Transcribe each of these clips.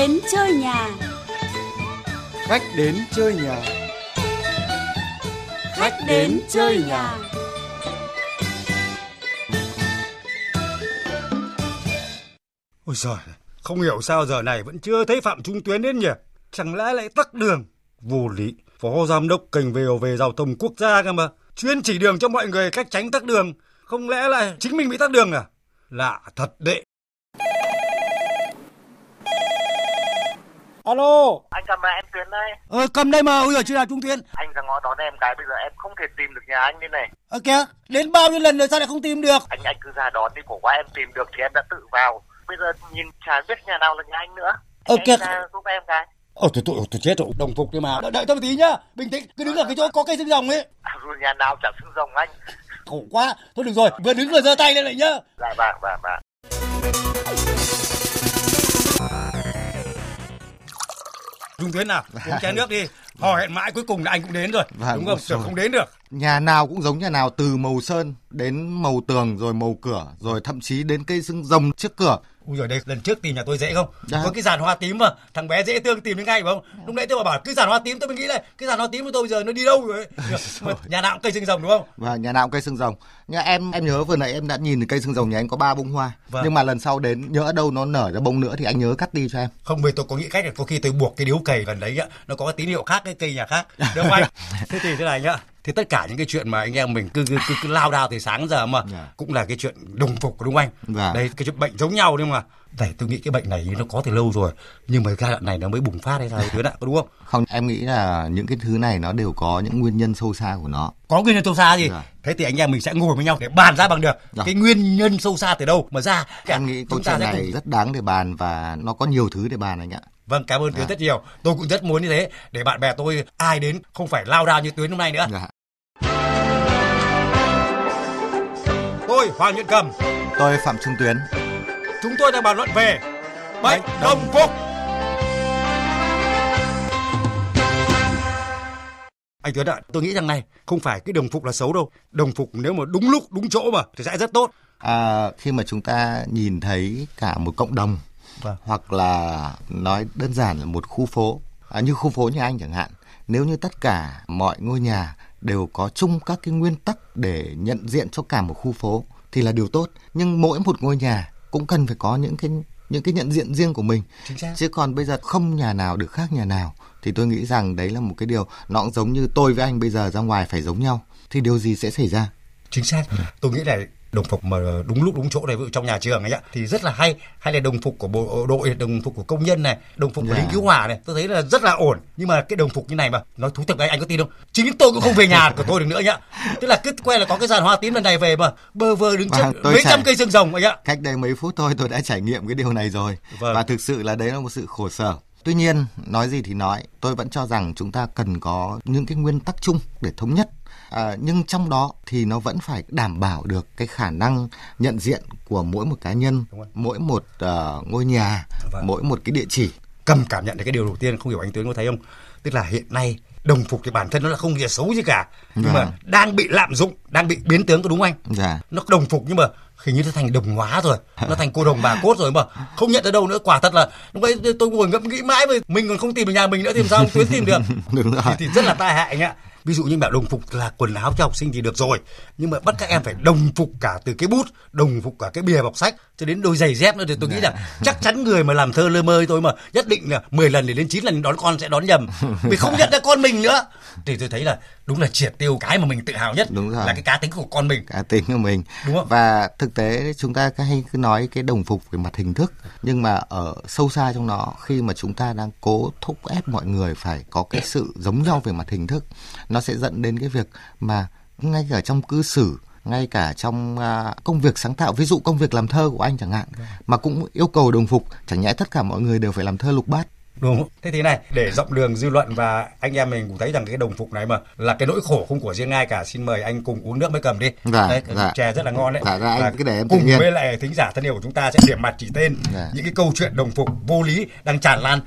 đến chơi nhà. Khách đến chơi nhà. Khách đến chơi nhà. Ôi giời, không hiểu sao giờ này vẫn chưa thấy Phạm Trung Tuyến đến nhỉ? Chẳng lẽ lại tắc đường? Vô lý, Phó Giám đốc kênh VOV Giao thông Quốc gia cơ mà. Chuyên chỉ đường cho mọi người cách tránh tắc đường. Không lẽ lại chính mình bị tắc đường à? Lạ thật đệ. Alo. Anh cầm em Tuyến đây. Ờ, cầm đây mà, ôi giời, chưa là Trung Tuyến. Anh ra ngõ đón em cái bây giờ em không thể tìm được nhà anh đây này. Ờ kìa, đến bao nhiêu lần rồi sao lại không tìm được? Anh anh cứ ra đón đi cổ quá em tìm được thì em đã tự vào. Bây giờ nhìn chả biết nhà nào là nhà anh nữa. Ờ, kìa. giúp em cái. Ồ, tôi, tôi, tôi chết rồi, đồng phục đi mà. Đợi, đợi tôi một tí nhá, bình tĩnh, cứ đứng ở cái chỗ có cây xương rồng ấy. À, rồi nhà nào chả xương rồng anh. Khổ quá, thôi được rồi, vừa đứng vừa giơ tay lên lại nhá. Dạ vâng vâng vâng. Trung Tuyến nào, uống chén nước đi. Hò hẹn mãi cuối cùng là anh cũng đến rồi. Vâng, Đúng không? Tưởng không đến được. Nhà nào cũng giống nhà nào từ màu sơn đến màu tường rồi màu cửa rồi thậm chí đến cây xương rồng trước cửa. Ui giời đây, lần trước tìm nhà tôi dễ không? Dạ. Có cái dàn hoa tím mà, thằng bé dễ thương tìm đến ngay phải không? Lúc nãy tôi bảo bảo cái dàn hoa tím tôi mới nghĩ là cái dàn hoa tím của tôi bây giờ nó đi đâu rồi ấy. Mà nhà nào cũng cây xương rồng đúng không? Và nhà nào cũng cây xương rồng. Nhưng em em nhớ vừa nãy em đã nhìn cây xương rồng nhà anh có ba bông hoa. Vâng. Nhưng mà lần sau đến nhớ đâu nó nở ra bông nữa thì anh nhớ cắt đi cho em. Không bây tôi có nghĩ cách là có khi tôi buộc cái điếu cày gần đấy á, nó có cái tín hiệu khác cái cây nhà khác. Được không anh? Thế thì thế này nhá. Thì tất cả những cái chuyện mà anh em mình cứ cứ, cứ, cứ lao đao từ sáng giờ mà Dạ. cũng là cái chuyện đồng phục đúng không anh? Dạ. Đây cái chuyện bệnh giống nhau nhưng mà này tôi nghĩ cái bệnh này nó có từ lâu rồi nhưng mà giai đoạn này nó mới bùng phát hay sao tuyến ạ, đúng không? Không, em nghĩ là những cái thứ này nó đều có những nguyên nhân sâu xa của nó. Có nguyên nhân sâu xa gì? Dạ. Thế thì anh em mình sẽ ngồi với nhau để bàn ra bằng được Dạ. cái nguyên nhân sâu xa từ đâu mà ra. Em nghĩ câu chuyện này cùng- rất đáng để bàn và nó có nhiều thứ để bàn anh ạ. Vâng, cảm ơn Tuyến Dạ. rất nhiều. Tôi cũng rất muốn như thế để bạn bè tôi ai đến không phải lao đao như Tuyến hôm nay nữa. Dạ. Tôi Hoàng Nhuận Cầm, Tôi Phạm Trung Tuyến. chúng tôi đang bàn luận về bệnh đồng phục. Anh Tuyến ạ, tôi nghĩ rằng này, không phải cái đồng phục là xấu đâu. Đồng phục nếu mà đúng lúc, đúng chỗ mà thì sẽ rất tốt. À, khi mà chúng ta nhìn thấy cả một cộng đồng Vâng. hoặc là nói đơn giản là một khu phố. À, như khu phố nhà anh chẳng hạn. Nếu như tất cả mọi ngôi nhà đều có chung các cái nguyên tắc để nhận diện cho cả một khu phố thì là điều tốt. Nhưng mỗi một ngôi nhà cũng cần phải có những cái những cái nhận diện riêng của mình. Chứ còn bây giờ không nhà nào được khác nhà nào thì tôi nghĩ rằng đấy là một cái điều nó cũng giống như tôi với anh bây giờ ra ngoài phải giống nhau thì điều gì sẽ xảy ra? Chính xác. Tôi nghĩ là đồng phục mà đúng lúc đúng chỗ này ví dụ trong nhà trường ấy ạ thì rất là hay. Hay là đồng phục của bộ đội đồng phục của công nhân này đồng phục của Dạ. lính cứu hỏa này tôi thấy là rất là ổn. Nhưng mà cái đồng phục như này mà nói thú thực đấy anh có tin không? Chính tôi cũng không về nhà của tôi được nữa nhá. Tức là cứ quay là có cái dàn hoa tím lần này về mà bơ vơ đứng trước mấy sẽ- trăm cây xương rồng ấy ạ cách đây mấy phút thôi tôi đã trải nghiệm cái điều này rồi. Vâng. và thực sự là đấy là một sự khổ sở. Tuy nhiên nói gì thì nói tôi vẫn cho rằng chúng ta cần có những cái nguyên tắc chung để thống nhất à, nhưng trong đó thì nó vẫn phải đảm bảo được cái khả năng nhận diện của mỗi một cá nhân mỗi một ờ, ngôi nhà Vâng. mỗi một cái địa chỉ. Cầm cảm nhận được cái điều đầu tiên không hiểu anh Tuyến có thấy không? Tức là hiện nay đồng phục thì bản thân nó là không gì xấu gì cả nhưng Vâng. mà đang bị lạm dụng đang bị biến tướng có đúng không anh? Dạ. Nó đồng phục nhưng mà hình như nó thành đồng hóa rồi nó thành cô đồng bà cốt rồi mà không nhận ra đâu nữa. Quả thật là lúc ấy tôi ngồi ngẫm nghĩ mãi mà mình còn không tìm được nhà mình nữa thì làm sao tuyến tìm được? Đúng rồi. thì, thì rất là tai hại anh ạ ví dụ như bảo đồng phục là quần áo cho học sinh thì được rồi. Nhưng mà bắt các em phải đồng phục cả từ cái bút đồng phục cả cái bìa bọc sách cho đến đôi giày dép nữa thì tôi nghĩ là chắc chắn người mà làm thơ lơ mơ tôi mà nhất định là 10 lần để đến 9 lần đón con sẽ đón nhầm. Vì không nhận ra con mình nữa. Thì tôi thấy là đúng là triệt tiêu cái mà mình tự hào nhất Đúng rồi. là cái cá tính của con mình cá tính của mình Đúng không? và thực tế chúng ta hay cứ nói cái đồng phục về mặt hình thức nhưng mà ở sâu xa trong nó khi mà chúng ta đang cố thúc ép mọi người phải có cái sự giống nhau về mặt hình thức nó sẽ dẫn đến cái việc mà ngay cả trong cư xử ngay cả trong à, công việc sáng tạo ví dụ công việc làm thơ của anh chẳng hạn mà cũng yêu cầu đồng phục chẳng nhẽ tất cả mọi người đều phải làm thơ lục bát Đúng không? Thế thế này, để rộng đường dư luận và anh em mình cũng thấy rằng cái đồng phục này mà là cái nỗi khổ không của riêng ai cả. Xin mời anh cùng uống nước mới cầm đi. Dạ, đấy, dạ. chè rất là ngon đấy. Dạ, dạ, anh Và cứ để em cùng nhiên. với lại thính giả thân yêu của chúng ta sẽ điểm mặt chỉ tên Dạ. những cái câu chuyện đồng phục vô lý đang tràn lan.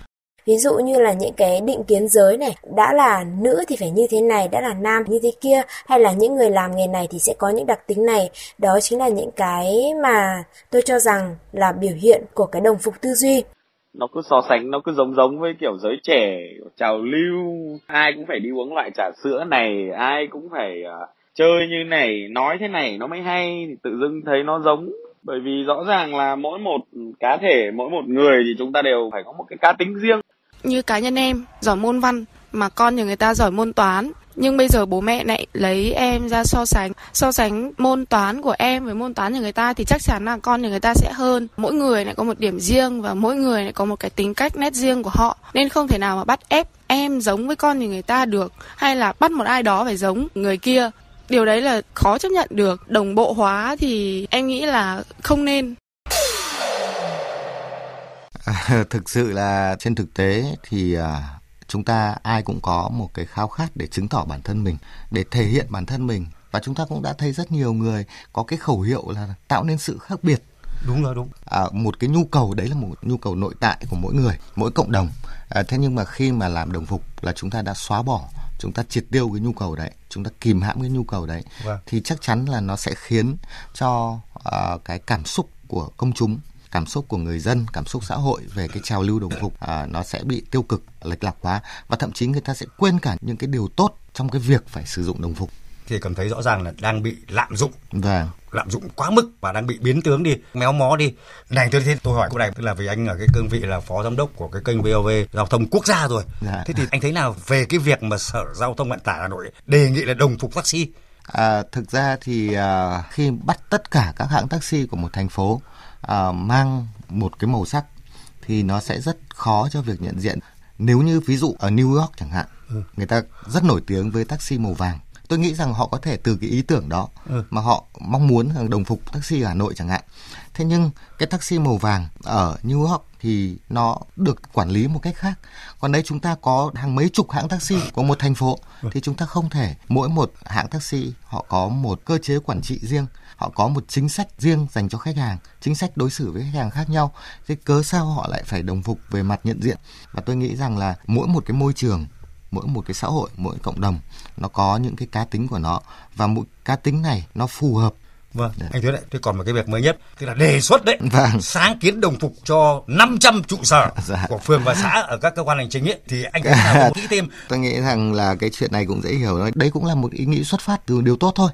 Ví dụ như là những cái định kiến giới này, đã là nữ thì phải như thế này, đã là nam như thế kia, hay là những người làm nghề này thì sẽ có những đặc tính này. Đó chính là những cái mà tôi cho rằng là biểu hiện của cái đồng phục tư duy nó cứ so sánh nó cứ giống giống với kiểu giới trẻ trào lưu. Ai cũng phải đi uống loại trà sữa này ai cũng phải uh, chơi như này nói thế này nó mới hay. Thì tự dưng thấy nó giống. Bởi vì rõ ràng là mỗi một cá thể mỗi một người thì chúng ta đều phải có một cái cá tính riêng. Như cá nhân em giỏi môn văn mà con nhà người ta giỏi môn toán nhưng bây giờ bố mẹ lại lấy em ra so sánh. So sánh môn toán của em với môn toán của người ta thì chắc chắn là con của người ta sẽ hơn. Mỗi người lại có một điểm riêng và mỗi người lại có một cái tính cách nét riêng của họ. Nên không thể nào mà bắt ép em giống với con của người ta được hay là bắt một ai đó phải giống người kia. Điều đấy là khó chấp nhận được. Đồng bộ hóa thì em nghĩ là không nên. À, thực sự là trên thực tế thì à, chúng ta ai cũng có một cái khao khát để chứng tỏ bản thân mình để thể hiện bản thân mình. Và chúng ta cũng đã thấy rất nhiều người có cái khẩu hiệu là tạo nên sự khác biệt. Đúng rồi đúng. À, một cái nhu cầu đấy là một nhu cầu nội tại của mỗi người mỗi cộng đồng. À, thế nhưng mà khi mà làm đồng phục là chúng ta đã xóa bỏ chúng ta triệt tiêu cái nhu cầu đấy chúng ta kìm hãm cái nhu cầu đấy. Vâng. thì chắc chắn là nó sẽ khiến cho uh, cái cảm xúc của công chúng cảm xúc của người dân cảm xúc xã hội về cái trào lưu đồng phục à, nó sẽ bị tiêu cực lệch lạc quá. Và thậm chí người ta sẽ quên cả những cái điều tốt trong cái việc phải sử dụng đồng phục. Thì cảm thấy rõ ràng là đang bị lạm dụng. Vâng. Lạm dụng quá mức và đang bị biến tướng đi méo mó đi. Này tôi thế tôi hỏi cô này tức là vì anh ở cái cương vị là phó giám đốc của cái kênh VOV giao thông quốc gia rồi. Dạ. thế thì anh thấy nào về cái việc mà sở giao thông vận tải hà nội đề nghị là đồng phục taxi? À, thực ra thì à, khi bắt tất cả các hãng taxi của một thành phố à, mang một cái màu sắc thì nó sẽ rất khó cho việc nhận diện. Nếu như ví dụ ở New York chẳng hạn, ừ. người ta rất nổi tiếng với taxi màu vàng tôi nghĩ rằng họ có thể từ cái ý tưởng đó ừ. mà họ mong muốn đồng phục taxi ở Hà Nội chẳng hạn. Thế nhưng cái taxi màu vàng ở New York thì nó được quản lý một cách khác. Còn đây chúng ta có hàng mấy chục hãng taxi của một thành phố ừ. thì chúng ta không thể mỗi một hãng taxi họ có một cơ chế quản trị riêng họ có một chính sách riêng dành cho khách hàng chính sách đối xử với khách hàng khác nhau thế cớ sao họ lại phải đồng phục về mặt nhận diện và tôi nghĩ rằng là mỗi một cái môi trường mỗi một cái xã hội mỗi cộng đồng nó có những cái cá tính của nó và mỗi cá tính này nó phù hợp Vâng, đấy. anh Thuyết đấy, thế còn một cái việc mới nhất, tức là đề xuất đấy, vâng. sáng kiến đồng phục cho 500 trụ sở dạ. của phường và xã ở các cơ quan hành chính ấy, thì anh thấy nào kỹ thêm. Tôi nghĩ rằng là cái chuyện này cũng dễ hiểu, đấy cũng là một ý nghĩ xuất phát từ điều tốt thôi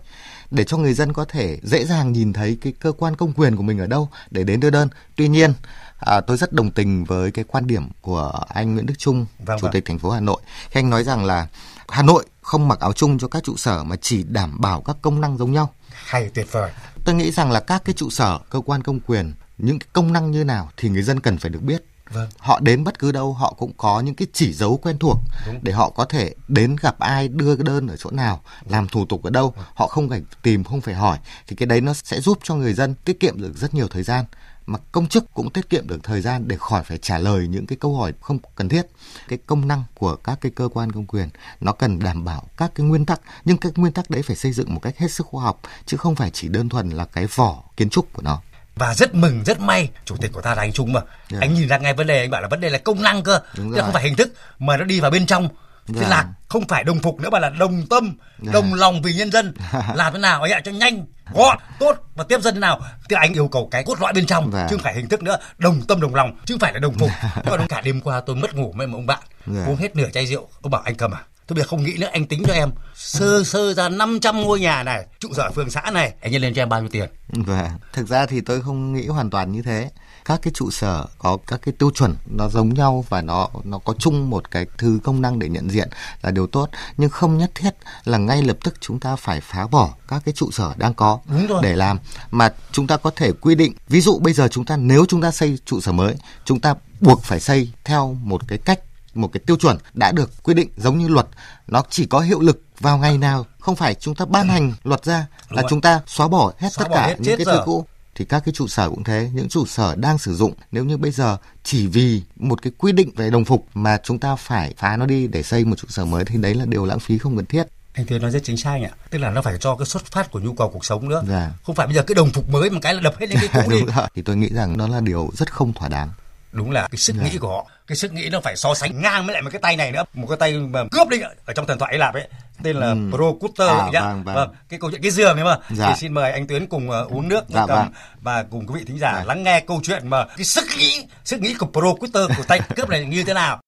để cho người dân có thể dễ dàng nhìn thấy cái cơ quan công quyền của mình ở đâu để đến đưa đơn. Tuy nhiên, à, tôi rất đồng tình với cái quan điểm của anh Nguyễn Đức Trung, vâng, chủ vâng. tịch thành phố Hà Nội. Khi anh nói rằng là Hà Nội không mặc áo chung cho các trụ sở mà chỉ đảm bảo các công năng giống nhau. Hay tuyệt vời. Tôi nghĩ rằng là các cái trụ sở cơ quan công quyền những cái công năng như nào thì người dân cần phải được biết. Vâng. Họ đến bất cứ đâu họ cũng có những cái chỉ dấu quen thuộc Đúng. để họ có thể đến gặp ai đưa cái đơn ở chỗ nào, làm thủ tục ở đâu, vâng. họ không phải tìm không phải hỏi thì cái đấy nó sẽ giúp cho người dân tiết kiệm được rất nhiều thời gian mà công chức cũng tiết kiệm được thời gian để khỏi phải trả lời những cái câu hỏi không cần thiết cái công năng của các cái cơ quan công quyền nó cần đảm bảo các cái nguyên tắc nhưng các nguyên tắc đấy phải xây dựng một cách hết sức khoa học chứ không phải chỉ đơn thuần là cái vỏ kiến trúc của nó và rất mừng rất may chủ tịch của ta là anh Trung mà. Yeah. Dạ. anh nhìn ra ngay vấn đề anh bảo là vấn đề là công năng cơ chứ không phải hình thức mà nó đi vào bên trong. Thế là dạ. không phải đồng phục nữa mà là đồng tâm yeah. Dạ. đồng lòng vì nhân dân. Làm thế nào ấy cho nhanh gọn tốt và tiếp dân nào. Thì anh yêu cầu cái cốt lõi bên trong chứ không phải hình thức nữa. Đồng tâm đồng lòng chứ không phải là đồng phục. Còn cả đêm qua tôi mất ngủ một ông bạn. Uống hết nửa chai rượu. Ông bảo anh cầm à tôi bây giờ không nghĩ nữa anh tính cho em. Sơ sơ ra 500 ngôi nhà này trụ sở phường xã này anh nhân lên cho em bao nhiêu tiền? Vâng thực ra thì tôi không nghĩ hoàn toàn như thế. Các cái trụ sở có các cái tiêu chuẩn nó giống nhau và nó nó có chung một cái thứ công năng để nhận diện là điều tốt. Nhưng không nhất thiết là ngay lập tức chúng ta phải phá bỏ các cái trụ sở đang có để làm. Mà chúng ta có thể quy định ví dụ bây giờ chúng ta nếu chúng ta xây trụ sở mới chúng ta buộc phải xây theo một cái cách một cái tiêu chuẩn đã được quy định giống như luật nó chỉ có hiệu lực vào ngày nào không phải chúng ta ban hành luật ra là chúng ta xóa bỏ hết xóa tất bỏ cả hết những cái thứ cũ. Thì các cái trụ sở cũng thế những trụ sở đang sử dụng nếu như bây giờ chỉ vì một cái quy định về đồng phục mà chúng ta phải phá nó đi để xây một trụ sở mới thì đấy là điều lãng phí không cần thiết. Anh Tuyến nói rất chính xác ạ. Tức là nó phải cho cái xuất phát của nhu cầu cuộc sống nữa. Dạ. không phải bây giờ cái đồng phục mới một cái là đập hết lên cái cũ đi. thì tôi nghĩ rằng đó là điều rất không thỏa đáng. Đúng là cái sức yeah. nghĩ của họ cái sức nghĩ nó phải so sánh ngang với lại một cái tay này nữa một cái tay mà cướp đi ở trong thần thoại Hy Lạp ấy tên là Ừ. Pro Cutter À, nhá. vâng, vâng. cái câu chuyện cái giường ấy mà. Dạ. Thì xin mời anh Tuyến cùng ờ, uống nước Dạ, cầm vâng. và cùng quý vị thính giả Dạ. lắng nghe câu chuyện mà cái sức nghĩ, sức nghĩ của Pro Cutter của tay cướp này như thế nào.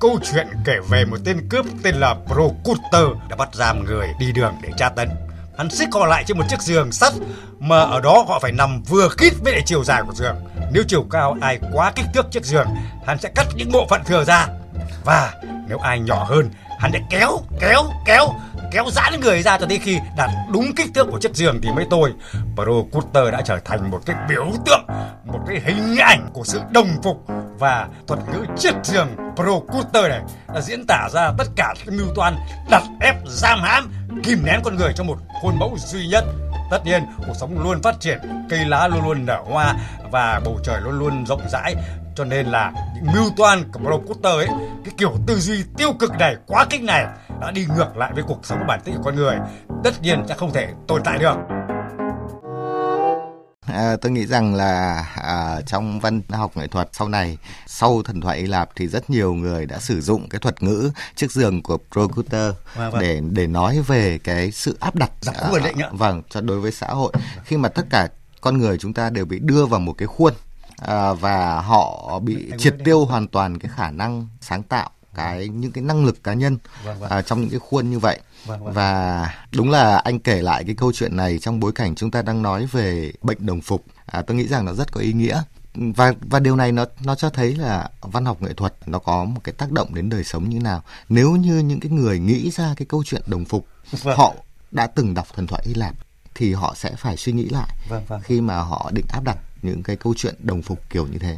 Câu chuyện kể về một tên cướp tên là Pro Cutter đã bắt giam người đi đường để tra tấn. Hắn xích họ lại trên một chiếc giường sắt mà ở đó họ phải nằm vừa khít với lại chiều dài của giường. Nếu chiều cao ai quá kích thước chiếc giường, hắn sẽ cắt những bộ phận thừa ra. Và nếu ai nhỏ hơn, hắn sẽ kéo, kéo, kéo, kéo giãn người ra cho đến khi đạt đúng kích thước của chiếc giường thì mới tôi Pro Cutter đã trở thành một cái biểu tượng, một cái hình ảnh của sự đồng phục và thuật ngữ chiếc giường Pro Cutter này đã diễn tả ra tất cả những mưu toan đặt ép giam hãm kìm nén con người trong một khuôn mẫu duy nhất. Tất nhiên cuộc sống luôn phát triển cây lá luôn luôn nở hoa và bầu trời luôn luôn rộng rãi cho nên là những mưu toan của Cutter ấy cái kiểu tư duy tiêu cực này quá khích này đã đi ngược lại với cuộc sống bản tính của con người tất nhiên sẽ không thể tồn tại được À, tôi nghĩ rằng là à, trong văn học nghệ thuật sau này sau thần thoại Hy Lạp thì rất nhiều người đã sử dụng cái thuật ngữ chiếc giường của Procuter Vâng, vâng. để để nói về cái sự áp đặt ạ. vâng cho đối với xã hội khi mà tất cả con người chúng ta đều bị đưa vào một cái khuôn à, và họ bị triệt tiêu hoàn toàn cái khả năng sáng tạo cái những cái năng lực cá nhân Vâng, vâng. à, trong những cái khuôn như vậy Vâng, vâng. và đúng là anh kể lại cái câu chuyện này trong bối cảnh chúng ta đang nói về bệnh đồng phục à, tôi nghĩ rằng nó rất có ý nghĩa và và điều này nó nó cho thấy là văn học nghệ thuật nó có một cái tác động đến đời sống như nào nếu như những cái người nghĩ ra cái câu chuyện đồng phục Vâng. họ đã từng đọc thần thoại Hy Lạp thì họ sẽ phải suy nghĩ lại Vâng, vâng. khi mà họ định áp đặt những cái câu chuyện đồng phục kiểu như thế?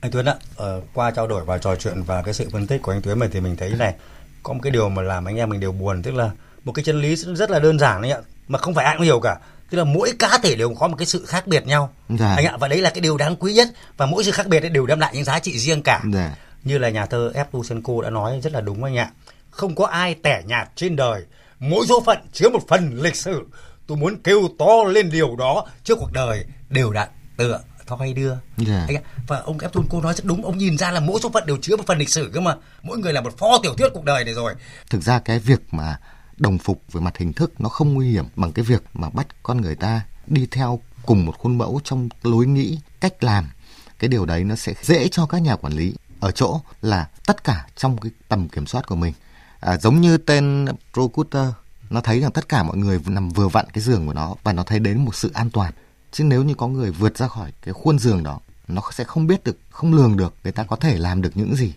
Anh Tuấn ạ ờ, qua trao đổi và trò chuyện và cái sự phân tích của anh Tuấn này thì mình thấy này có một cái điều mà làm anh em mình đều buồn tức là một cái chân lý rất là đơn giản đấy ạ mà không phải ai cũng hiểu cả. Tức là mỗi cá thể đều có một cái sự khác biệt nhau. Dạ. anh ạ và đấy là cái điều đáng quý nhất và mỗi sự khác biệt đều đem lại những giá trị riêng cả. Dạ. như là nhà thơ Evtushenko đã nói rất là đúng anh ạ. Không có ai tẻ nhạt trên đời mỗi số phận chứa một phần lịch sử. Tôi muốn kêu to lên điều đó trước cuộc đời đều đặn tựa thoi đưa. Dạ. anh ạ và ông Evtushenko nói rất đúng ông nhìn ra là mỗi số phận đều chứa một phần lịch sử cơ mà. Mỗi người là một pho tiểu thuyết cuộc đời này rồi. Thực ra cái việc mà đồng phục về mặt hình thức nó không nguy hiểm bằng cái việc mà bắt con người ta đi theo cùng một khuôn mẫu trong lối nghĩ cách làm. Cái điều đấy nó sẽ dễ cho các nhà quản lý ở chỗ là tất cả trong cái tầm kiểm soát của mình. À, giống như tên Procutter nó thấy rằng tất cả mọi người nằm vừa vặn cái giường của nó và nó thấy đến một sự an toàn chứ nếu như có người vượt ra khỏi cái khuôn giường đó nó sẽ không biết được không lường được người ta có thể làm được những gì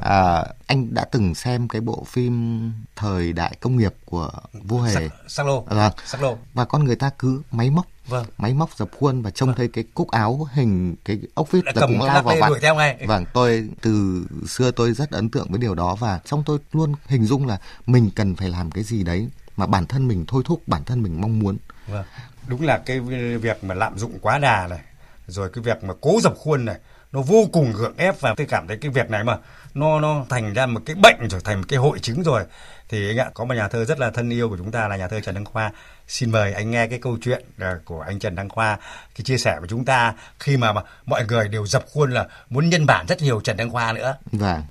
à, anh đã từng xem cái bộ phim thời đại công nghiệp của vua hề sắc lô Vâng. sắc lô và con người ta cứ máy móc Vâng. máy móc dập khuôn và trông thấy cái cúc áo hình cái ốc vít là cũng lao vào vặn theo ngay. vâng tôi từ xưa tôi rất ấn tượng với điều đó và trong tôi luôn hình dung là mình cần phải làm cái gì đấy mà bản thân mình thôi thúc bản thân mình mong muốn Vâng. Đúng là cái việc mà lạm dụng quá đà này, rồi cái việc mà cố dập khuôn này, nó vô cùng gượng ép và tôi cảm thấy cái việc này mà nó nó thành ra một cái bệnh trở thành một cái hội chứng rồi. Thì anh ạ, có một nhà thơ rất là thân yêu của chúng ta là nhà thơ Trần Đăng Khoa. Xin mời anh nghe cái câu chuyện à, của anh Trần Đăng Khoa, cái chia sẻ của chúng ta khi mà, mà mọi người đều dập khuôn là muốn nhân bản rất nhiều Trần Đăng Khoa nữa. và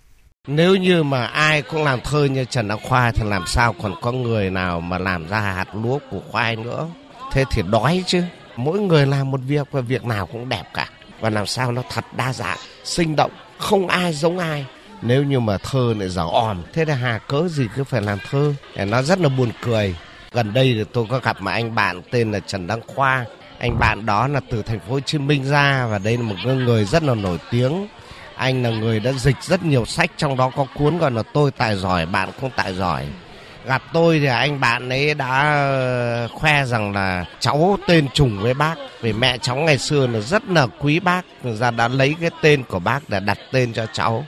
Nếu như mà ai cũng làm thơ như Trần Đăng Khoa thì làm sao còn có người nào mà làm ra hạt lúa của khoai nữa. Thế thì đói chứ. Mỗi người làm một việc và việc nào cũng đẹp cả. Và làm sao nó thật đa dạng, sinh động, không ai giống ai. Nếu như mà thơ lại dở òm, thế là hà cớ gì cứ phải làm thơ. Nó rất là buồn cười. Gần đây thì tôi có gặp một anh bạn tên là Trần Đăng Khoa. Anh bạn đó là từ thành phố Hồ Chí Minh ra và đây là một người rất là nổi tiếng anh là người đã dịch rất nhiều sách trong đó có cuốn gọi là tôi tài giỏi bạn không tài giỏi gặp tôi thì anh bạn ấy đã ờ, khoe rằng là cháu tên trùng với bác. Vì mẹ cháu ngày xưa là rất là quý bác. Ra đã lấy cái tên của bác để đặt tên cho cháu.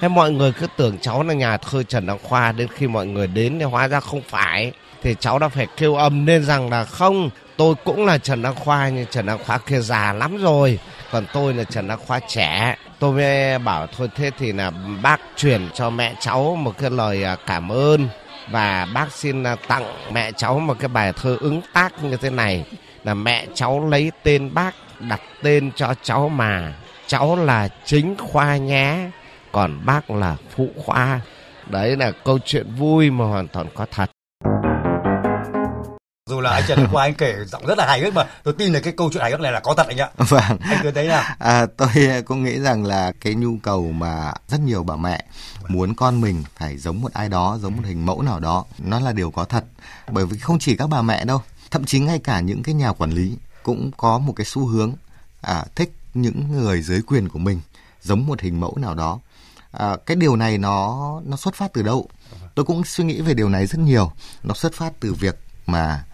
Thế mọi người cứ tưởng cháu là nhà thơ Trần Đăng Khoa. Đến khi mọi người đến thì hóa ra không phải. Thì cháu đã phải kêu âm nên rằng là không, tôi cũng là Trần Đăng Khoa, nhưng Trần Đăng Khoa kia già lắm rồi. Còn tôi là Trần Đăng Khoa trẻ. Tôi mới bảo thôi, thế thì là bác chuyển cho mẹ cháu một cái lời à, cảm ơn và bác xin à, tặng mẹ cháu một cái bài thơ ứng tác như thế này. Là mẹ cháu lấy tên bác, đặt tên cho cháu mà. Cháu là chính khoa nhé, còn bác là phụ khoa. Đấy là câu chuyện vui mà hoàn toàn có thật dù là anh Trần Đăng Khoa anh kể giọng rất là hài hước mà tôi tin là cái câu chuyện hài hước này là có thật anh ạ Vâng. anh cứ thấy nào À, tôi cũng nghĩ rằng là cái nhu cầu mà rất nhiều bà mẹ muốn con mình phải giống một ai đó, giống một hình mẫu nào đó, nó là điều có thật. Bởi vì không chỉ các bà mẹ đâu, thậm chí ngay cả những cái nhà quản lý cũng có một cái xu hướng à, thích những người dưới quyền của mình giống một hình mẫu nào đó. À, cái điều này nó nó xuất phát từ đâu? Tôi cũng suy nghĩ về điều này rất nhiều. Nó xuất phát từ việc mà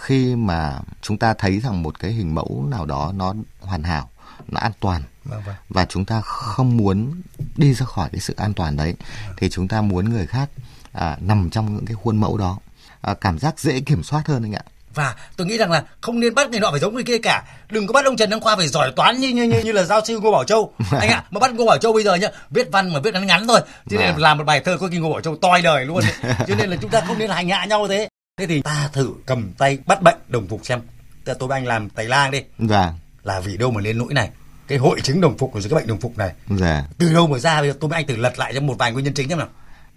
khi mà chúng ta thấy rằng một cái hình mẫu nào đó nó hoàn hảo, nó an toàn vâng, vâng. và chúng ta không muốn đi ra khỏi cái sự an toàn đấy thì chúng ta muốn người khác à, nằm trong những cái khuôn mẫu đó à, cảm giác dễ kiểm soát hơn anh ạ và tôi nghĩ rằng là không nên bắt người nọ phải giống người kia cả đừng có bắt ông Trần Đăng Khoa phải giỏi toán như như như, như là giáo sư Ngô Bảo Châu anh ạ mà bắt Ngô Bảo Châu bây giờ nhá viết văn mà viết ngắn ngắn thôi chứ nên Vâng. làm một bài thơ có khi Ngô Bảo Châu toi đời luôn ấy. cho nên là chúng ta không nên hành hạ nhau thế thế thì ta thử cầm tay bắt bệnh đồng phục xem. Tức là tôi với anh làm tay lang đi. Và là vì đâu mà lên nỗi này? Cái hội chứng đồng phục rồi cái bệnh đồng phục này dạ. từ đâu mà ra? Bây giờ tôi với anh thử lật lại cho một vài nguyên nhân chính xem nào.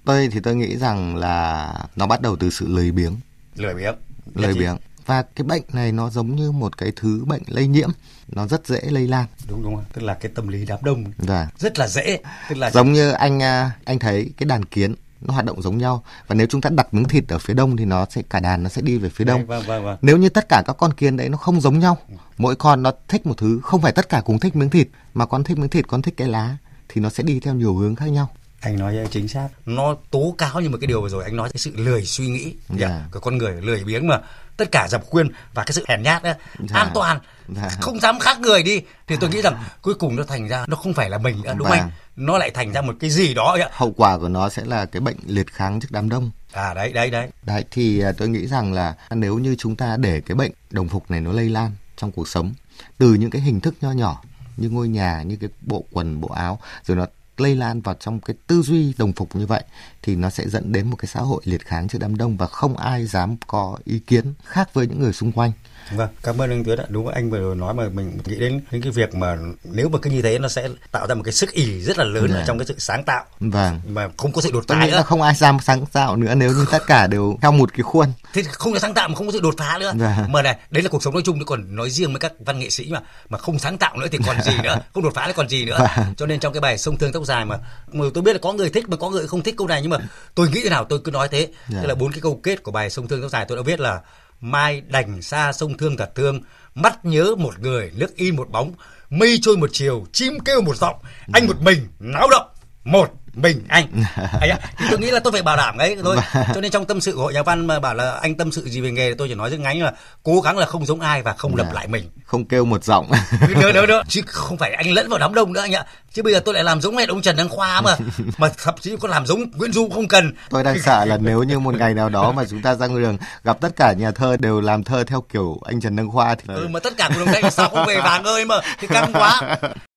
Tôi thì tôi nghĩ rằng là nó bắt đầu từ sự lười biếng. Lười biếng. Lười biếng. Và cái bệnh này nó giống như một cái thứ bệnh lây nhiễm. Nó rất dễ lây lan. Đúng đúng không? tức là cái tâm lý đám đông. Và rất là dễ. Tức là giống như anh à, anh thấy cái đàn kiến nó hoạt động giống nhau. Và nếu chúng ta đặt miếng thịt ở phía đông thì nó sẽ cả đàn nó sẽ đi về phía đông. vâng vâng vâng. Nếu như tất cả các con kiến đấy nó không giống nhau mỗi con nó thích một thứ không phải tất cả cùng thích miếng thịt mà con thích miếng thịt con thích cái lá thì nó sẽ đi theo nhiều hướng khác nhau anh nói chính xác nó tố cáo nhưng mà cái điều vừa rồi anh nói cái sự lười suy nghĩ Dạ. yeah. của con người lười biếng mà tất cả dập khuyên và cái sự hèn nhát đó, Dạ. an toàn Dạ. không dám khác người đi thì tôi nghĩ rằng cuối cùng nó thành ra nó không phải là mình nữa đúng không Vâng. anh nó lại thành ra một cái gì đó ấy ạ. hậu quả của nó sẽ là cái bệnh liệt kháng trước đám đông à đấy đấy đấy đấy thì à, tôi nghĩ rằng là nếu như chúng ta để cái bệnh đồng phục này nó lây lan trong cuộc sống từ những cái hình thức nho nhỏ như ngôi nhà như cái bộ quần bộ áo rồi nó lây lan vào trong cái tư duy đồng phục như vậy thì nó sẽ dẫn đến một cái xã hội liệt kháng trước đám đông và không ai dám có ý kiến khác với những người xung quanh. Vâng, cảm ơn anh Tuyết ạ. Đúng anh vừa rồi nói mà mình nghĩ đến đến cái việc mà nếu mà cứ như thế nó sẽ tạo ra một cái sức ỉ rất là lớn Dạ. ở trong cái sự sáng tạo vâng mà không có sự đột phá nữa. không ai dám sáng tạo nữa nếu như tất cả đều theo một cái khuôn Thế không có sáng tạo mà không có sự đột phá nữa. Dạ. Mà này, đấy là cuộc sống nói chung nữa còn nói riêng với các văn nghệ sĩ mà mà không sáng tạo nữa thì còn gì nữa, không đột phá thì còn gì nữa. Vâng. Cho nên trong cái bài sông thương tóc dài mà, mà tôi biết là có người thích mà có người không thích câu này nhưng mà tôi nghĩ thế nào tôi cứ nói thế. Dạ. Tức là bốn cái câu kết của bài sông thương tóc dài tôi đã viết là mai đành xa sông thương thật thương mắt nhớ một người nước in một bóng mây trôi một chiều chim kêu một giọng anh một mình náo động. Một mình. Anh. Ạ thì tôi nghĩ là tôi phải bảo đảm ấy thôi. Cho nên trong tâm sự của hội nhà văn mà bảo là anh tâm sự gì về nghề tôi chỉ nói rất ngắn là cố gắng là không giống ai và không lập lại mình. Không kêu một giọng. Nữa nữa nữa chứ không phải anh lẫn vào đám đông nữa anh ạ. Chứ bây giờ tôi lại làm giống mẹ ông Trần Đăng Khoa mà. Mà thậm chí có làm giống Nguyễn Du không cần. Tôi đang sợ là nếu như một ngày nào đó mà chúng ta ra đường gặp tất cả nhà thơ đều làm thơ theo kiểu anh Trần Đăng Khoa thì ừ, mà tất cả cùng đồng đây sao không về vàng ơi mà. Thì căng quá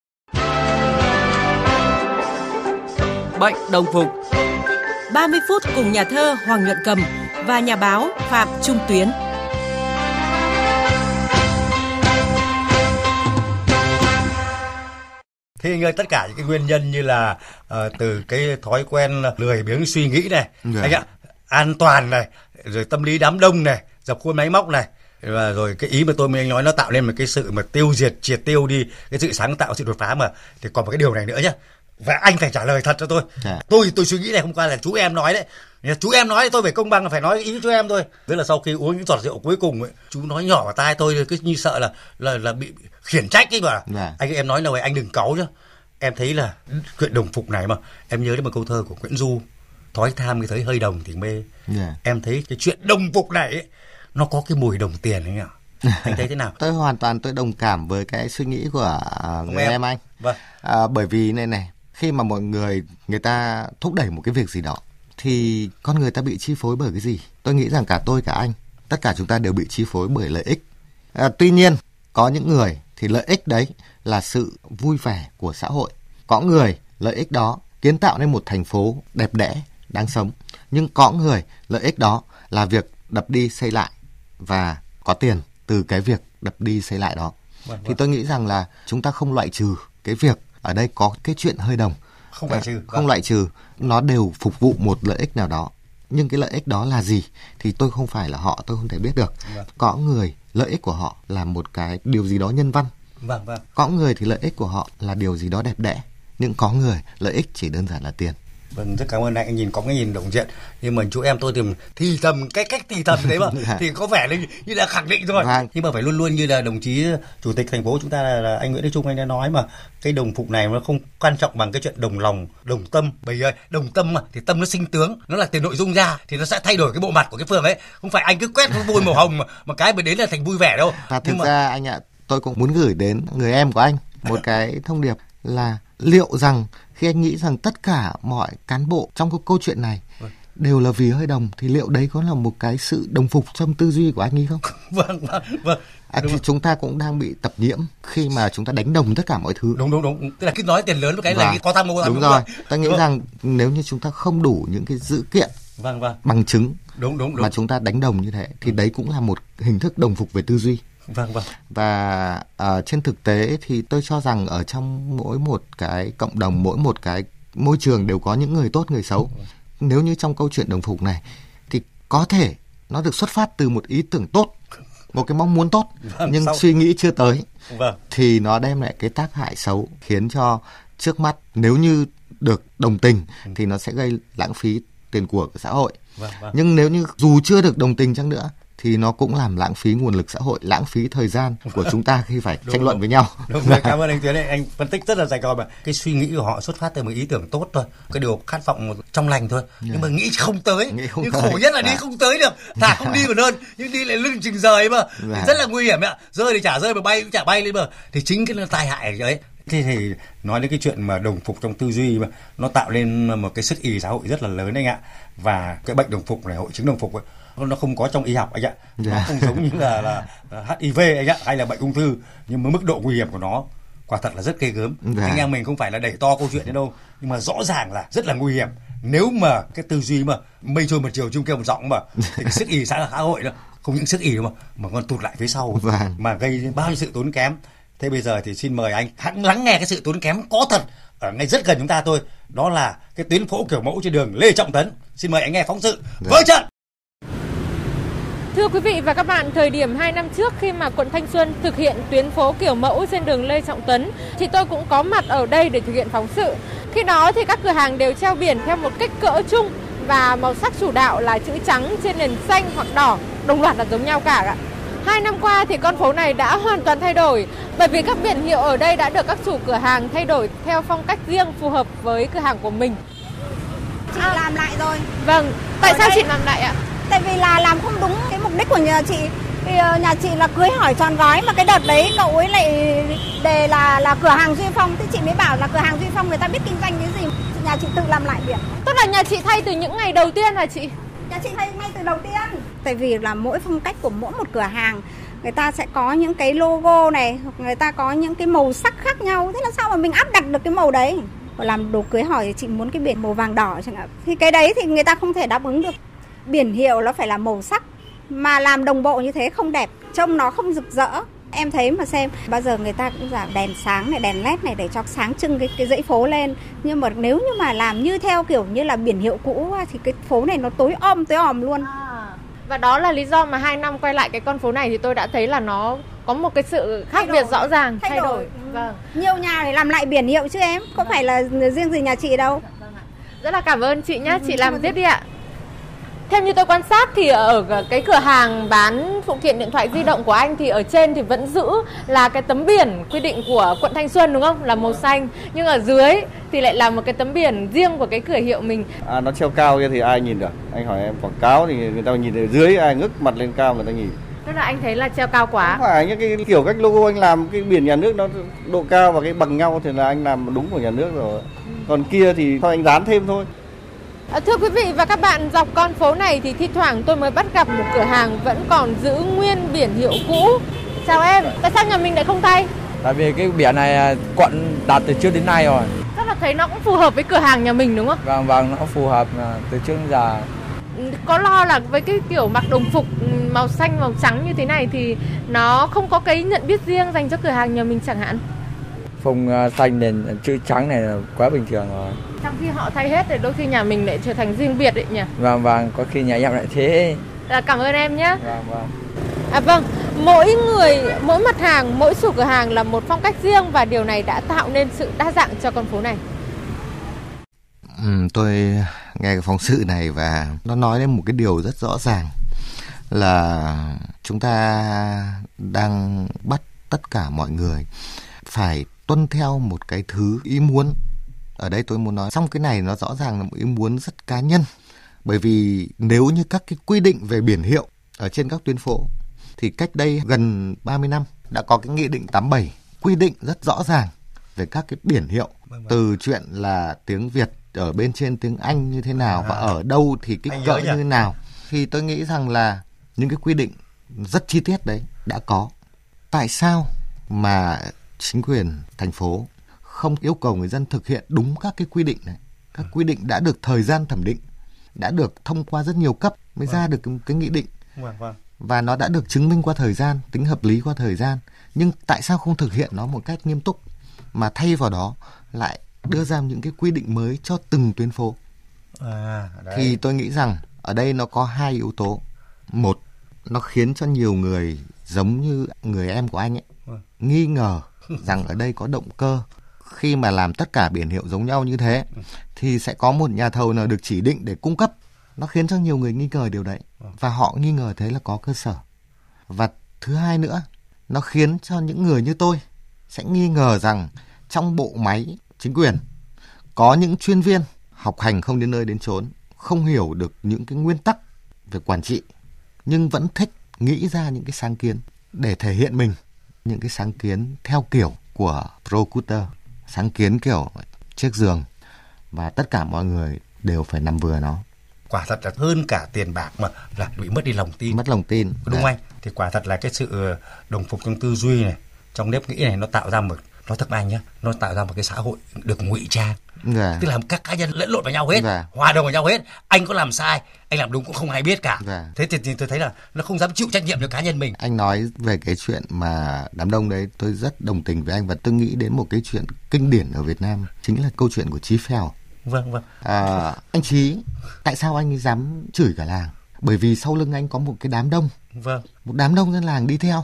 Bệnh đồng phục 30 phút cùng nhà thơ Hoàng Nhuận Cầm và nhà báo Phạm Trung Tuyến. thì người tất cả những cái nguyên nhân như là ờ, từ cái thói quen lười biếng suy nghĩ này Dạ. anh ạ an toàn này rồi tâm lý đám đông này dập khuôn máy móc này và rồi cái ý mà tôi mới nói nó tạo nên một cái sự mà tiêu diệt triệt tiêu đi cái sự sáng tạo sự đột phá mà thì còn một cái điều này nữa nhá và anh phải trả lời thật cho tôi. Dạ. tôi tôi suy nghĩ này hôm qua là chú em nói đấy. Chú em nói thì tôi phải công bằng là phải nói ý chú em thôi. Tức là sau khi uống những giọt rượu cuối cùng ấy, chú nói nhỏ vào tai tôi cứ như sợ là là là bị khiển trách ấy mà. Dạ. anh em nói là anh đừng cáu nhá. Em thấy là chuyện đồng phục này mà em nhớ đến một câu thơ của Nguyễn Du thói tham khi thấy hơi đồng thì mê. Dạ. em thấy cái chuyện đồng phục này ấy, nó có cái mùi đồng tiền ấy ạ anh thấy thế nào? Tôi hoàn toàn tôi đồng cảm với cái suy nghĩ của à, người em. em anh. Vâng. À, bởi vì này này khi mà mọi người người ta thúc đẩy một cái việc gì đó thì con người ta bị chi phối bởi cái gì? Tôi nghĩ rằng cả tôi cả anh tất cả chúng ta đều bị chi phối bởi lợi ích. À, tuy nhiên có những người thì lợi ích đấy là sự vui vẻ của xã hội. Có người lợi ích đó kiến tạo nên một thành phố đẹp đẽ đáng sống. Nhưng có người lợi ích đó là việc đập đi xây lại và có tiền từ cái việc đập đi xây lại đó. Vâng, thì vâng. tôi nghĩ rằng là chúng ta không loại trừ cái việc ở đây có cái chuyện hơi đồng. Không loại trừ vâng. không loại trừ. Nó đều phục vụ một lợi ích nào đó. Nhưng cái lợi ích đó là gì thì tôi không phải là họ tôi không thể biết được. Vâng. có người lợi ích của họ là một cái điều gì đó nhân văn. Vâng vâng. Có người thì lợi ích của họ là điều gì đó đẹp đẽ. Nhưng có người lợi ích chỉ đơn giản là tiền Vâng, rất cảm ơn anh. Anh nhìn có cái nhìn đồng diện. Nhưng mà chú em tôi thì thì thầm cái cách thì thầm đấy mà dạ. thì có vẻ là như là khẳng định rồi. Vâng. Nhưng mà phải luôn luôn như là đồng chí chủ tịch thành phố chúng ta là, là anh Nguyễn Đức Trung anh đã nói mà cái đồng phục này nó không quan trọng bằng cái chuyện đồng lòng, đồng tâm. Bởi ơi, đồng tâm mà thì tâm nó sinh tướng, nó là từ nội dung ra thì nó sẽ thay đổi cái bộ mặt của cái phường ấy. Không phải anh cứ quét bôi màu hồng mà, mà cái mà đến là thành vui vẻ đâu. Và thực mà... ra anh ạ, tôi cũng muốn gửi đến người em của anh một cái thông điệp là liệu rằng khi anh nghĩ rằng tất cả mọi cán bộ trong cái câu chuyện này vâng. đều là vì hơi đồng thì liệu đấy có là một cái sự đồng phục trong tư duy của anh nghĩ không? vâng vâng vâng. À, thì chúng ta cũng đang bị tập nhiễm khi mà chúng ta đánh đồng tất cả mọi thứ. Đúng đúng đúng. Tức là cái nói tiền lớn với cái vâng. này có tham mô Đúng rồi. Ta nghĩ vâng. rằng nếu như chúng ta không đủ những cái dữ kiện vâng vâng bằng chứng đúng đúng đúng mà chúng ta đánh đồng như thế thì đấy cũng là một hình thức đồng phục về tư duy. Vâng vâng. Và uh, trên thực tế thì tôi cho rằng ở trong mỗi một cái cộng đồng, mỗi một cái môi trường đều có những người tốt, người xấu. Nếu như trong câu chuyện đồng phục này thì có thể nó được xuất phát từ một ý tưởng tốt, một cái mong muốn tốt vâng, nhưng sau... suy nghĩ chưa tới. Vâng. Thì nó đem lại cái tác hại xấu khiến cho trước mắt nếu như được đồng tình ừ. thì nó sẽ gây lãng phí tiền của xã hội. Vâng, vâng. Nhưng nếu như dù chưa được đồng tình chăng nữa thì nó cũng làm lãng phí nguồn lực xã hội, lãng phí thời gian của chúng ta khi phải tranh luận với nhau. Đúng rồi, cảm ơn anh Tuyến anh phân tích rất là dài gọn mà cái suy nghĩ của họ xuất phát từ một ý tưởng tốt thôi, cái điều khát vọng trong lành thôi. Yeah. Nhưng mà nghĩ không tới, nghĩ không nhưng tới. khổ nhất là đi dạ. không tới được, thà không đi còn hơn, nhưng đi lại lưng chừng rời mà, dạ. rất là nguy hiểm ạ. Rơi thì chả rơi mà bay cũng chả bay lên mà, thì chính cái tai hại đấy thế thì nói đến cái chuyện mà đồng phục trong tư duy mà nó tạo lên một cái sức ì xã hội rất là lớn anh ạ và cái bệnh đồng phục này hội chứng đồng phục ấy, nó không có trong y học anh ạ yeah. nó dạ. không giống như là, là, HIV anh ạ hay là bệnh ung thư nhưng mà mức độ nguy hiểm của nó quả thật là rất ghê gớm yeah. Dạ. anh em mình không phải là đẩy to câu chuyện đến đâu nhưng mà rõ ràng là rất là nguy hiểm nếu mà cái tư duy mà mây trôi một chiều chung kêu một giọng mà thì cái sức ỉ xã hội đó không những sức ỉ đâu mà mà còn tụt lại phía sau vâng. mà gây bao nhiêu sự tốn kém thế bây giờ thì xin mời anh hãy lắng nghe cái sự tốn kém có thật ở ngay rất gần chúng ta thôi. Đó là cái tuyến phố kiểu mẫu trên đường Lê Trọng Tấn. Xin mời anh nghe phóng sự. Với trận! Thưa quý vị và các bạn, thời điểm 2 năm trước khi mà quận Thanh Xuân thực hiện tuyến phố kiểu mẫu trên đường Lê Trọng Tấn thì tôi cũng có mặt ở đây để thực hiện phóng sự. Khi đó thì các cửa hàng đều treo biển theo một kích cỡ chung và màu sắc chủ đạo là chữ trắng trên nền xanh hoặc đỏ, đồng loạt là giống nhau cả ạ. Hai năm qua thì con phố này đã hoàn toàn thay đổi bởi vì các biển hiệu ở đây đã được các chủ cửa hàng thay đổi theo phong cách riêng phù hợp với cửa hàng của mình. Chị à, làm lại rồi. Vâng, tại ở sao đây... chị làm lại ạ? tại vì là làm không đúng cái mục đích của nhà chị thì ờ, nhà chị là cưới hỏi tròn gói mà cái đợt đấy cậu ấy lại đề là là cửa hàng Duy Phong thế chị mới bảo là cửa hàng Duy Phong người ta biết kinh doanh cái gì nhà chị tự làm lại biển tức là nhà chị thay từ những ngày đầu tiên là chị nhà chị thay ngay từ đầu tiên tại vì là mỗi phong cách của mỗi một cửa hàng, người ta sẽ có những cái logo này, hoặc người ta có những cái màu sắc khác nhau. Thế là sao mà mình áp đặt được cái màu đấy? Làm đồ cưới hỏi thì chị muốn cái biển màu vàng đỏ chẳng hạn. Thì cái đấy thì người ta không thể đáp ứng được. Biển hiệu nó phải là màu sắc, mà làm đồng bộ như thế không đẹp, trông nó không rực rỡ. Em thấy mà xem, bao giờ người ta cũng giảm đèn sáng này, đèn led này để cho sáng trưng cái cái dãy phố lên. Nhưng mà nếu như mà làm như theo kiểu như là biển hiệu cũ thì cái phố này nó tối om, tối òm luôn. À và đó là lý do mà hai năm quay lại cái con phố này thì tôi đã thấy là nó có một cái sự khác thay biệt đổi, rõ ràng thay, thay đổi, đổi. Ừ. Vâng. nhiều nhà để làm lại biển hiệu chứ em không vâng. phải là riêng gì nhà chị đâu rất là cảm ơn chị nhé ừ, chị làm tiếp đi ạ theo như tôi quan sát thì ở cái cửa hàng bán phụ kiện điện thoại di động của anh thì ở trên thì vẫn giữ là cái tấm biển quy định của quận Thanh Xuân đúng không? Là màu xanh. Nhưng ở dưới thì lại là một cái tấm biển riêng của cái cửa hiệu mình. À nó treo cao kia thì ai nhìn được? Anh hỏi em quảng cáo thì người ta nhìn ở dưới ai ngước mặt lên cao người ta nhìn. Tức là anh thấy là treo cao quá. Không phải những cái kiểu cách logo anh làm cái biển nhà nước nó độ cao và cái bằng nhau thì là anh làm đúng của nhà nước rồi. Ừ. Còn kia thì thôi anh dán thêm thôi. À, thưa quý vị và các bạn, dọc con phố này thì thi thoảng tôi mới bắt gặp một cửa hàng vẫn còn giữ nguyên biển hiệu cũ. Chào em, tại sao nhà mình lại không thay? Tại vì cái biển này à, quận đặt từ trước đến nay rồi. Chắc là thấy nó cũng phù hợp với cửa hàng nhà mình đúng không? Vâng, vâng, nó phù hợp à, từ trước đến giờ. Có lo là với cái kiểu mặc đồng phục màu xanh, màu trắng như thế này thì nó không có cái nhận biết riêng dành cho cửa hàng nhà mình chẳng hạn? Phông ờ, xanh nền chữ trắng này là quá bình thường rồi. Trong khi họ thay hết thì đôi khi nhà mình lại trở thành riêng biệt đấy nhỉ? Vâng vâng, có khi nhà em lại thế. À, cảm ơn em nhé. Vâng vâng. À vâng, mỗi người, mỗi mặt hàng, mỗi chủ cửa hàng là một phong cách riêng và điều này đã tạo nên sự đa dạng cho con phố này. Ừ, tôi nghe cái phóng sự này và nó nói lên một cái điều rất rõ ràng là chúng ta đang bắt tất cả mọi người phải tuân theo một cái thứ ý muốn. Ở đây tôi muốn nói xong cái này nó rõ ràng là một ý muốn rất cá nhân. Bởi vì nếu như các cái quy định về biển hiệu ở trên các tuyến phố thì cách đây gần 30 năm đã có cái nghị định 87 quy định rất rõ ràng về các cái biển hiệu. Từ chuyện là tiếng Việt ở bên trên tiếng Anh như thế nào và ở đâu thì kích cỡ như thế nào. Thì tôi nghĩ rằng là những cái quy định rất chi tiết đấy đã có. Tại sao mà chính quyền thành phố không yêu cầu người dân thực hiện đúng các cái quy định này. Các quy định đã được thời gian thẩm định đã được thông qua rất nhiều cấp mới ra được cái, cái nghị định. Và nó đã được chứng minh qua thời gian tính hợp lý qua thời gian. Nhưng tại sao không thực hiện nó một cách nghiêm túc? Mà thay vào đó lại đưa ra những cái quy định mới cho từng tuyến phố. À, thì tôi nghĩ rằng ở đây nó có hai yếu tố. Một nó khiến cho nhiều người giống như người em của anh ấy. Nghi ngờ rằng ở đây có động cơ. Khi mà làm tất cả biển hiệu giống nhau như thế, thì sẽ có một nhà thầu nào được chỉ định để cung cấp. Nó khiến cho nhiều người nghi ngờ điều đấy, và họ nghi ngờ thế là có cơ sở. Và thứ hai nữa, nó khiến cho những người như tôi sẽ nghi ngờ rằng trong bộ máy chính quyền, có những chuyên viên học hành không đến nơi đến chốn, không hiểu được những cái nguyên tắc về quản trị, nhưng vẫn thích nghĩ ra những cái sáng kiến để thể hiện mình những cái sáng kiến theo kiểu của Procutter sáng kiến kiểu chiếc giường và tất cả mọi người đều phải nằm vừa nó. Quả thật là hơn cả tiền bạc mà là bị mất đi lòng tin. Mất lòng tin đúng không anh? Thì quả thật là cái sự đồng phục trong tư duy này trong nếp nghĩ này nó tạo ra một nó thật anh nhá nó tạo ra một cái xã hội được ngụy trang dạ. tức là các cá nhân lẫn lộn vào nhau hết dạ. hòa đồng vào nhau hết. Anh có làm sai anh làm đúng cũng không ai biết cả. Dạ. thế thì, thì tôi thấy là nó không dám chịu trách nhiệm cho cá nhân mình. Anh nói về cái chuyện mà đám đông đấy tôi rất đồng tình với anh và tôi nghĩ đến một cái chuyện kinh điển ở Việt Nam chính là câu chuyện của Chí Phèo. Vâng vâng. À, anh Chí tại sao anh ấy dám chửi cả làng? Bởi vì sau lưng anh có một cái đám đông. Vâng. Một đám đông dân làng đi theo.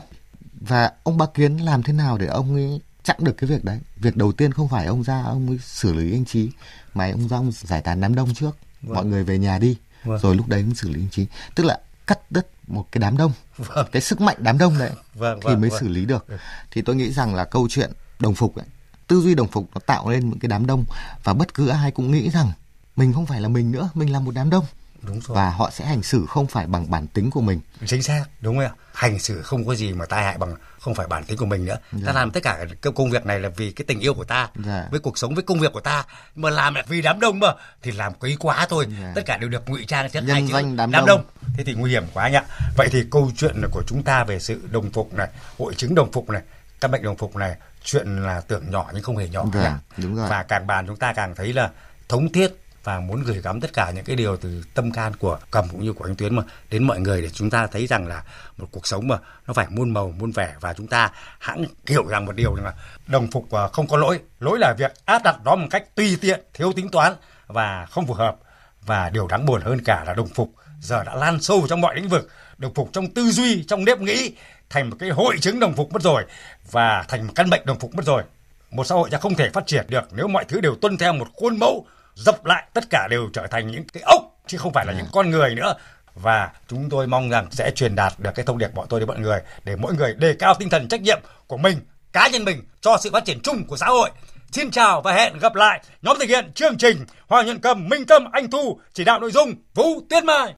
Và ông Bá Kiến làm thế nào để ông ấy chặn được cái việc đấy việc đầu tiên không phải ông ra ông ấy xử lý anh trí mà ông ra ông giải tán đám đông trước vâng. mọi người về nhà đi vâng. rồi lúc đấy mới xử lý anh trí tức là cắt đứt một cái đám đông vâng. cái sức mạnh đám đông đấy vâng, thì mới vâng. xử lý được thì tôi nghĩ rằng là câu chuyện đồng phục ấy, tư duy đồng phục nó tạo lên những cái đám đông và bất cứ ai cũng nghĩ rằng mình không phải là mình nữa mình là một đám đông đúng rồi. và họ sẽ hành xử không phải bằng bản tính của mình chính xác đúng không ạ hành xử không có gì mà tai hại bằng không phải bản tính của mình nữa dạ. ta làm tất cả cái công việc này là vì cái tình yêu của ta dạ. với cuộc sống với công việc của ta mà làm là vì đám đông mà thì làm quý quá thôi dạ. tất cả đều được ngụy trang trên hai chữ đám, đám đông. đông thế thì nguy hiểm quá anh ạ vậy thì câu chuyện của chúng ta về sự đồng phục này hội chứng đồng phục này căn bệnh đồng phục này chuyện là tưởng nhỏ nhưng không hề nhỏ dạ, đúng rồi. và càng bàn chúng ta càng thấy là thống thiết và muốn gửi gắm tất cả những cái điều từ tâm can của cầm cũng như của anh Tuyến mà đến mọi người để chúng ta thấy rằng là một cuộc sống mà nó phải muôn màu, muôn vẻ và chúng ta hãng hiểu rằng một điều là đồng phục à, không có lỗi. Lỗi là việc áp đặt nó một cách tùy tiện, thiếu tính toán và không phù hợp. Và điều đáng buồn hơn cả là đồng phục giờ đã lan sâu trong mọi lĩnh vực, đồng phục trong tư duy, trong nếp nghĩ, thành một cái hội chứng đồng phục mất rồi và thành một căn bệnh đồng phục mất rồi. Một xã hội sẽ không thể phát triển được nếu mọi thứ đều tuân theo một khuôn mẫu dập lại tất cả đều trở thành những cái ốc chứ không phải là những con người nữa. Và chúng tôi mong rằng sẽ truyền đạt được cái thông điệp bọn tôi đến mọi người để mỗi người đề cao tinh thần trách nhiệm của mình cá nhân mình cho sự phát triển chung của xã hội. Xin chào và hẹn gặp lại nhóm thực hiện chương trình Hoàng Nhận Cầm, Minh Tâm, Anh Thu, chỉ đạo nội dung Vũ Tuyết Mai.